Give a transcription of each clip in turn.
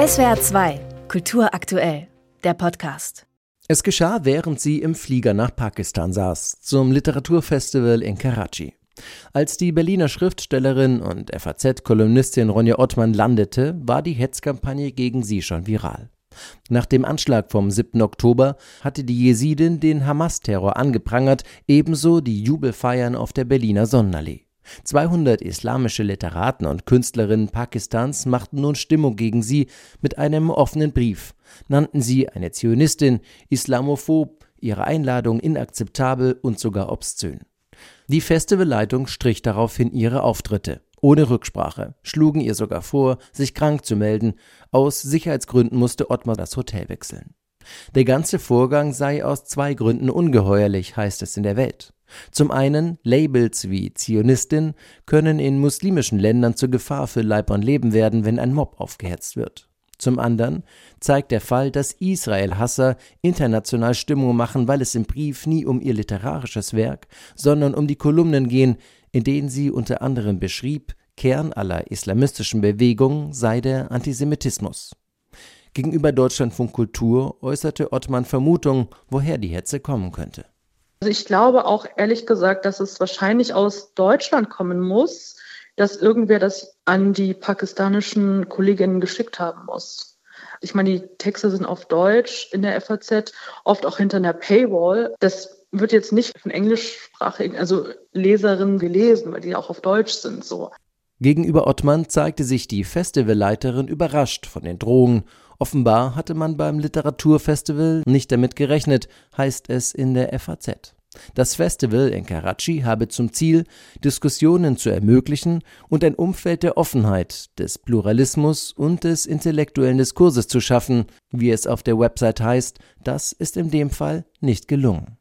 SWR 2, Kultur aktuell, der Podcast. Es geschah, während sie im Flieger nach Pakistan saß, zum Literaturfestival in Karachi. Als die Berliner Schriftstellerin und FAZ-Kolumnistin Ronja Ottmann landete, war die Hetzkampagne gegen sie schon viral. Nach dem Anschlag vom 7. Oktober hatte die Jesidin den Hamas-Terror angeprangert, ebenso die Jubelfeiern auf der Berliner Sonnenallee. 200 islamische Literaten und Künstlerinnen Pakistans machten nun Stimmung gegen sie mit einem offenen Brief, nannten sie eine Zionistin, islamophob, ihre Einladung inakzeptabel und sogar obszön. Die Festivalleitung strich daraufhin ihre Auftritte. Ohne Rücksprache, schlugen ihr sogar vor, sich krank zu melden. Aus Sicherheitsgründen musste Ottmar das Hotel wechseln. Der ganze Vorgang sei aus zwei Gründen ungeheuerlich, heißt es in der Welt. Zum einen, Labels wie Zionistin können in muslimischen Ländern zur Gefahr für Leib und Leben werden, wenn ein Mob aufgehetzt wird. Zum anderen zeigt der Fall, dass Israel-Hasser international Stimmung machen, weil es im Brief nie um ihr literarisches Werk, sondern um die Kolumnen gehen, in denen sie unter anderem beschrieb, Kern aller islamistischen Bewegungen sei der Antisemitismus. Gegenüber Deutschlandfunk Kultur äußerte Ottmann Vermutungen, woher die Hetze kommen könnte. Also ich glaube auch ehrlich gesagt, dass es wahrscheinlich aus Deutschland kommen muss, dass irgendwer das an die pakistanischen Kolleginnen geschickt haben muss. Ich meine, die Texte sind auf Deutsch in der FAZ, oft auch hinter einer Paywall. Das wird jetzt nicht von englischsprachigen, also Leserinnen gelesen, weil die auch auf Deutsch sind, so. Gegenüber Ottmann zeigte sich die Festivalleiterin überrascht von den Drohungen Offenbar hatte man beim Literaturfestival nicht damit gerechnet, heißt es in der FAZ. Das Festival in Karachi habe zum Ziel, Diskussionen zu ermöglichen und ein Umfeld der Offenheit, des Pluralismus und des intellektuellen Diskurses zu schaffen, wie es auf der Website heißt, das ist in dem Fall nicht gelungen.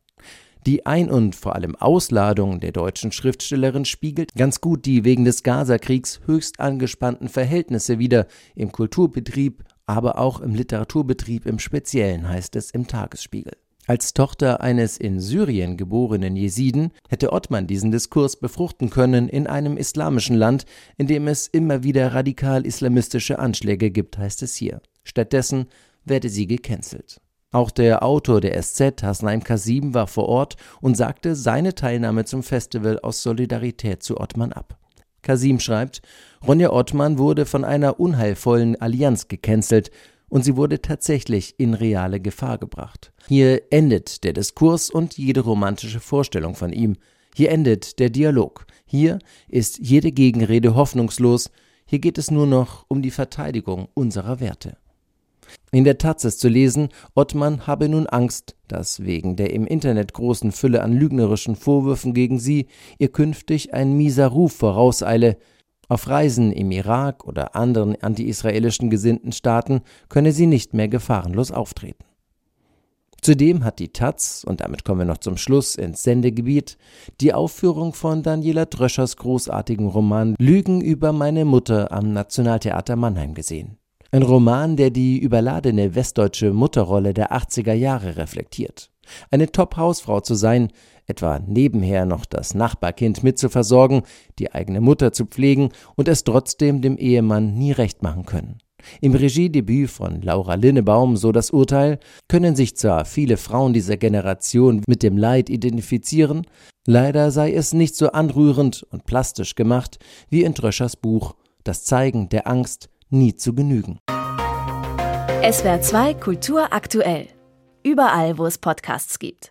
Die Ein- und vor allem Ausladung der deutschen Schriftstellerin spiegelt ganz gut die wegen des Gazakriegs höchst angespannten Verhältnisse wider im Kulturbetrieb aber auch im Literaturbetrieb im Speziellen, heißt es im Tagesspiegel. Als Tochter eines in Syrien geborenen Jesiden hätte Ottmann diesen Diskurs befruchten können in einem islamischen Land, in dem es immer wieder radikal-islamistische Anschläge gibt, heißt es hier. Stattdessen werde sie gecancelt. Auch der Autor der SZ, Hasnaim Kasim, war vor Ort und sagte seine Teilnahme zum Festival aus Solidarität zu Ottmann ab. Kasim schreibt, Ronja Ottmann wurde von einer unheilvollen Allianz gecancelt und sie wurde tatsächlich in reale Gefahr gebracht. Hier endet der Diskurs und jede romantische Vorstellung von ihm. Hier endet der Dialog. Hier ist jede Gegenrede hoffnungslos. Hier geht es nur noch um die Verteidigung unserer Werte. In der Taz ist zu lesen, Ottmann habe nun Angst, dass wegen der im Internet großen Fülle an lügnerischen Vorwürfen gegen sie ihr künftig ein mieser Ruf vorauseile. Auf Reisen im Irak oder anderen anti-israelischen gesinnten Staaten könne sie nicht mehr gefahrenlos auftreten. Zudem hat die Taz, und damit kommen wir noch zum Schluss ins Sendegebiet, die Aufführung von Daniela Dröschers großartigen Roman Lügen über meine Mutter am Nationaltheater Mannheim gesehen. Ein Roman, der die überladene westdeutsche Mutterrolle der 80er Jahre reflektiert. Eine Top-Hausfrau zu sein, etwa nebenher noch das Nachbarkind mitzuversorgen, die eigene Mutter zu pflegen und es trotzdem dem Ehemann nie recht machen können. Im Regiedebüt von Laura Linnebaum, so das Urteil, können sich zwar viele Frauen dieser Generation mit dem Leid identifizieren, leider sei es nicht so anrührend und plastisch gemacht wie in Dröschers Buch Das Zeigen der Angst, nie zu genügen. SWR 2 Kultur aktuell. Überall, wo es Podcasts gibt.